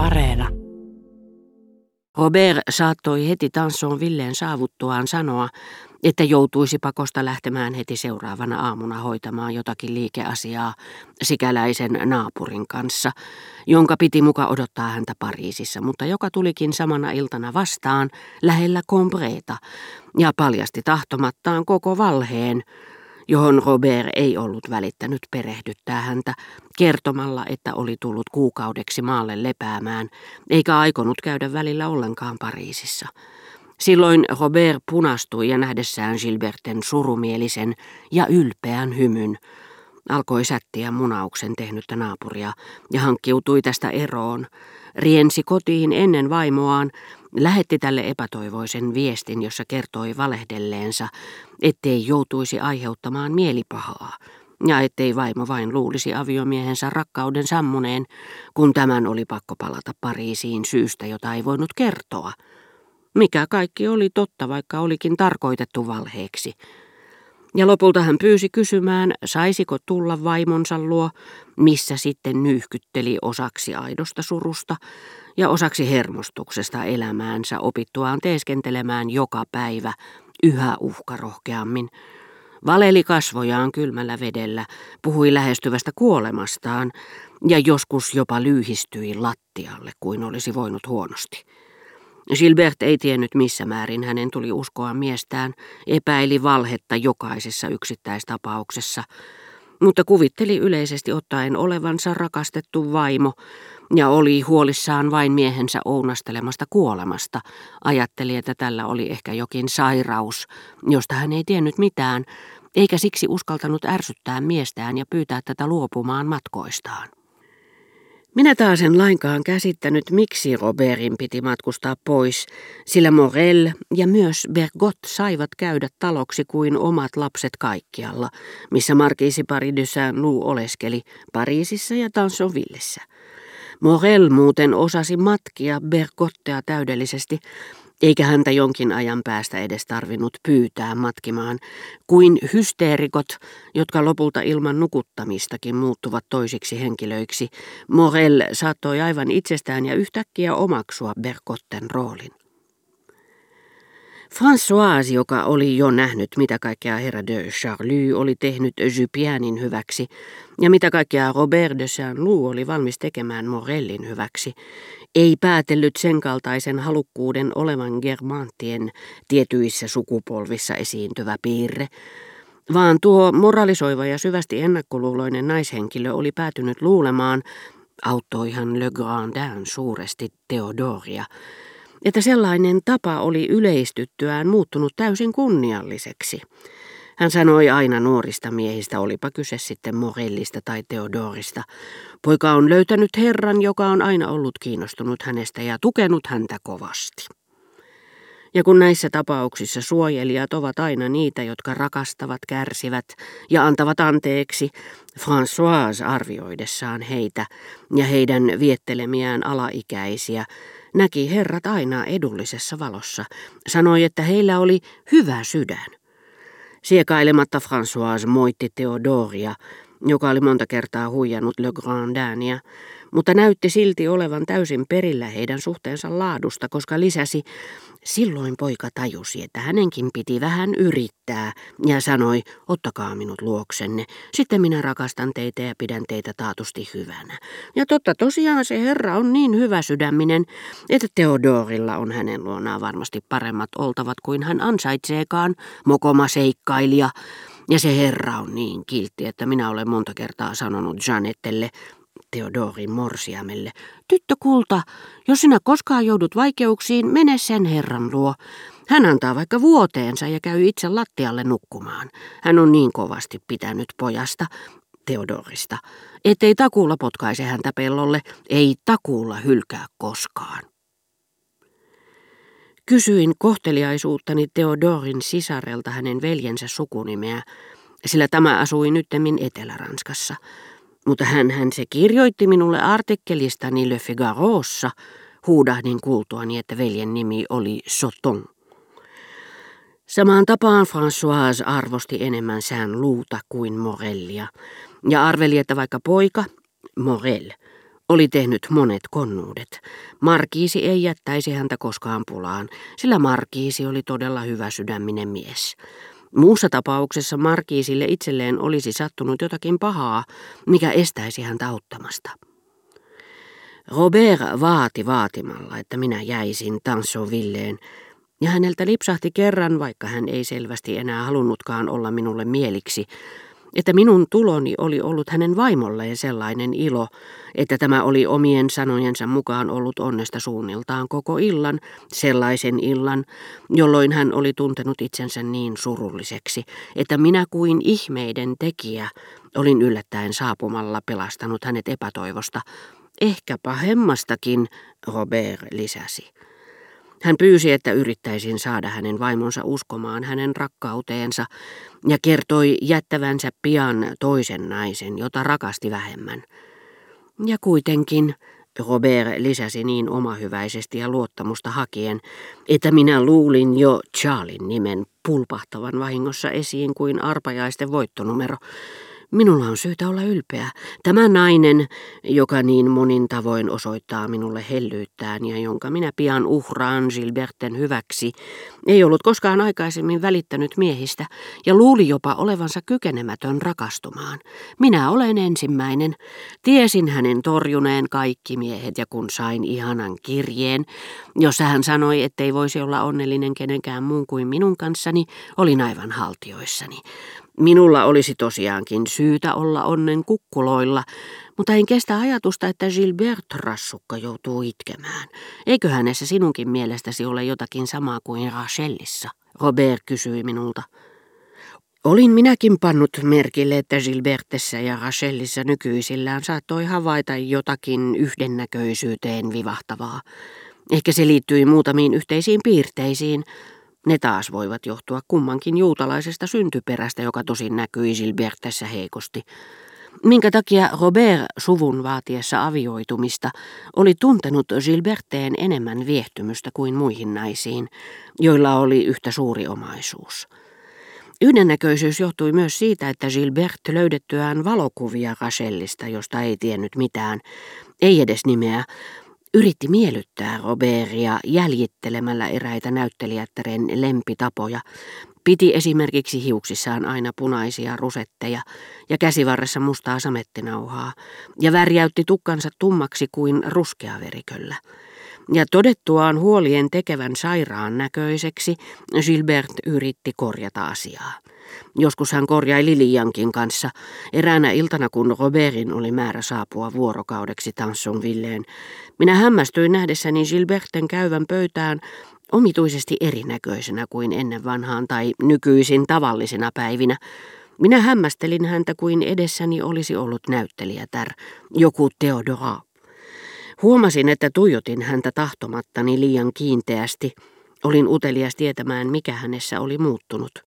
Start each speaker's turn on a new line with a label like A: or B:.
A: Areena.
B: Robert saattoi heti Tansson Villeen saavuttuaan sanoa, että joutuisi pakosta lähtemään heti seuraavana aamuna hoitamaan jotakin liikeasiaa sikäläisen naapurin kanssa, jonka piti muka odottaa häntä Pariisissa, mutta joka tulikin samana iltana vastaan lähellä Combreta ja paljasti tahtomattaan koko valheen, johon Robert ei ollut välittänyt perehdyttää häntä kertomalla, että oli tullut kuukaudeksi maalle lepäämään, eikä aikonut käydä välillä ollenkaan Pariisissa. Silloin Robert punastui ja nähdessään Gilberten surumielisen ja ylpeän hymyn, alkoi sättiä munauksen tehnyttä naapuria ja hankkiutui tästä eroon, riensi kotiin ennen vaimoaan, lähetti tälle epätoivoisen viestin, jossa kertoi valehdelleensa, ettei joutuisi aiheuttamaan mielipahaa, ja ettei vaimo vain luulisi aviomiehensä rakkauden sammuneen, kun tämän oli pakko palata Pariisiin syystä, jota ei voinut kertoa. Mikä kaikki oli totta, vaikka olikin tarkoitettu valheeksi. Ja lopulta hän pyysi kysymään, saisiko tulla vaimonsa luo, missä sitten nyyhkytteli osaksi aidosta surusta ja osaksi hermostuksesta elämäänsä opittuaan teeskentelemään joka päivä yhä uhkarohkeammin. Valeli kasvojaan kylmällä vedellä, puhui lähestyvästä kuolemastaan ja joskus jopa lyhistyi lattialle kuin olisi voinut huonosti. Gilbert ei tiennyt missä määrin hänen tuli uskoa miestään, epäili valhetta jokaisessa yksittäistapauksessa, mutta kuvitteli yleisesti ottaen olevansa rakastettu vaimo ja oli huolissaan vain miehensä ounastelemasta kuolemasta. Ajatteli, että tällä oli ehkä jokin sairaus, josta hän ei tiennyt mitään, eikä siksi uskaltanut ärsyttää miestään ja pyytää tätä luopumaan matkoistaan. Minä taas en lainkaan käsittänyt, miksi Robertin piti matkustaa pois, sillä Morel ja myös Bergot saivat käydä taloksi kuin omat lapset kaikkialla, missä markiisi Paris de Saint-Loup oleskeli Pariisissa ja Tansonvillessä. Morel muuten osasi matkia Bergottea täydellisesti, eikä häntä jonkin ajan päästä edes tarvinnut pyytää matkimaan, kuin hysteerikot, jotka lopulta ilman nukuttamistakin muuttuvat toisiksi henkilöiksi. Morel saattoi aivan itsestään ja yhtäkkiä omaksua Bergotten roolin. François, joka oli jo nähnyt, mitä kaikkea herra de Charlie oli tehnyt Jupienin hyväksi, ja mitä kaikkea Robert de Saint-Loup oli valmis tekemään Morellin hyväksi, ei päätellyt sen kaltaisen halukkuuden olevan germanttien tietyissä sukupolvissa esiintyvä piirre, vaan tuo moralisoiva ja syvästi ennakkoluuloinen naishenkilö oli päätynyt luulemaan, auttoihan Le Grandin suuresti Theodoria, että sellainen tapa oli yleistyttyään muuttunut täysin kunnialliseksi. Hän sanoi aina nuorista miehistä, olipa kyse sitten Morellista tai Teodorista. Poika on löytänyt herran, joka on aina ollut kiinnostunut hänestä ja tukenut häntä kovasti. Ja kun näissä tapauksissa suojelijat ovat aina niitä, jotka rakastavat, kärsivät ja antavat anteeksi, François arvioidessaan heitä ja heidän viettelemiään alaikäisiä, näki herrat aina edullisessa valossa. Sanoi, että heillä oli hyvä sydän. Siekailematta François moitti Theodoria, joka oli monta kertaa huijannut Le Grandania, mutta näytti silti olevan täysin perillä heidän suhteensa laadusta, koska lisäsi, silloin poika tajusi, että hänenkin piti vähän yrittää, ja sanoi, ottakaa minut luoksenne, sitten minä rakastan teitä ja pidän teitä taatusti hyvänä. Ja totta tosiaan se herra on niin hyvä sydäminen, että Teodorilla on hänen luonaan varmasti paremmat oltavat kuin hän ansaitseekaan, mokoma seikkailija, ja se herra on niin kiltti, että minä olen monta kertaa sanonut Janettelle, Theodorin morsiamelle, tyttö kulta, jos sinä koskaan joudut vaikeuksiin, mene sen herran luo. Hän antaa vaikka vuoteensa ja käy itse lattialle nukkumaan. Hän on niin kovasti pitänyt pojasta, Theodorista, ettei takuulla potkaise häntä pellolle, ei takuulla hylkää koskaan. Kysyin kohteliaisuuttani Theodorin sisarelta hänen veljensä sukunimeä, sillä tämä asui nyttemmin Etelä-Ranskassa. Mutta hän, hän se kirjoitti minulle artikkelistani Le Figarossa, huudahdin kuultuani, että veljen nimi oli Soton. Samaan tapaan Françoise arvosti enemmän sään luuta kuin Morellia, ja arveli, että vaikka poika, Morel, oli tehnyt monet konnuudet. Markiisi ei jättäisi häntä koskaan pulaan, sillä Markiisi oli todella hyvä sydäminen mies. Muussa tapauksessa Markiisille itselleen olisi sattunut jotakin pahaa, mikä estäisi häntä auttamasta. Robert vaati vaatimalla, että minä jäisin Tansonvilleen, ja häneltä lipsahti kerran, vaikka hän ei selvästi enää halunnutkaan olla minulle mieliksi, että minun tuloni oli ollut hänen vaimolleen sellainen ilo, että tämä oli omien sanojensa mukaan ollut onnesta suunniltaan koko illan, sellaisen illan, jolloin hän oli tuntenut itsensä niin surulliseksi, että minä kuin ihmeiden tekijä olin yllättäen saapumalla pelastanut hänet epätoivosta, ehkä pahemmastakin, Robert lisäsi. Hän pyysi, että yrittäisin saada hänen vaimonsa uskomaan hänen rakkauteensa ja kertoi jättävänsä pian toisen naisen, jota rakasti vähemmän. Ja kuitenkin, Robert lisäsi niin omahyväisesti ja luottamusta hakien, että minä luulin jo Charlin nimen pulpahtavan vahingossa esiin kuin arpajaisten voittonumero, Minulla on syytä olla ylpeä. Tämä nainen, joka niin monin tavoin osoittaa minulle hellyyttään ja jonka minä pian uhraan Gilberten hyväksi, ei ollut koskaan aikaisemmin välittänyt miehistä ja luuli jopa olevansa kykenemätön rakastumaan. Minä olen ensimmäinen. Tiesin hänen torjuneen kaikki miehet ja kun sain ihanan kirjeen, jossa hän sanoi, ettei voisi olla onnellinen kenenkään muun kuin minun kanssani, olin aivan haltioissani. Minulla olisi tosiaankin syytä olla onnen kukkuloilla, mutta en kestä ajatusta, että Gilbert Rassukka joutuu itkemään. Eikö hänessä sinunkin mielestäsi ole jotakin samaa kuin Rachelissa? Robert kysyi minulta. Olin minäkin pannut merkille, että Gilbertessä ja Rachelissa nykyisillään saattoi havaita jotakin yhdennäköisyyteen vivahtavaa. Ehkä se liittyi muutamiin yhteisiin piirteisiin, ne taas voivat johtua kummankin juutalaisesta syntyperästä, joka tosin näkyi Gilbertessä heikosti. Minkä takia Robert suvun vaatiessa avioitumista oli tuntenut Gilberteen enemmän viehtymystä kuin muihin naisiin, joilla oli yhtä suuri omaisuus. Yhdennäköisyys johtui myös siitä, että Gilbert löydettyään valokuvia Rachelista, josta ei tiennyt mitään, ei edes nimeä, Yritti miellyttää Robertia jäljittelemällä eräitä näyttelijättären lempitapoja. Piti esimerkiksi hiuksissaan aina punaisia rusetteja ja käsivarressa mustaa samettinauhaa ja värjäytti tukkansa tummaksi kuin ruskeaveriköllä. Ja todettuaan huolien tekevän sairaan näköiseksi, Gilbert yritti korjata asiaa. Joskus hän korjaili Liliankin kanssa. Eräänä iltana, kun Robertin oli määrä saapua vuorokaudeksi Tansonvilleen, minä hämmästyin nähdessäni Gilberten käyvän pöytään omituisesti erinäköisenä kuin ennen vanhaan tai nykyisin tavallisina päivinä. Minä hämmästelin häntä kuin edessäni olisi ollut näyttelijätär, joku Theodora. Huomasin, että tuijotin häntä tahtomattani liian kiinteästi. Olin utelias tietämään, mikä hänessä oli muuttunut.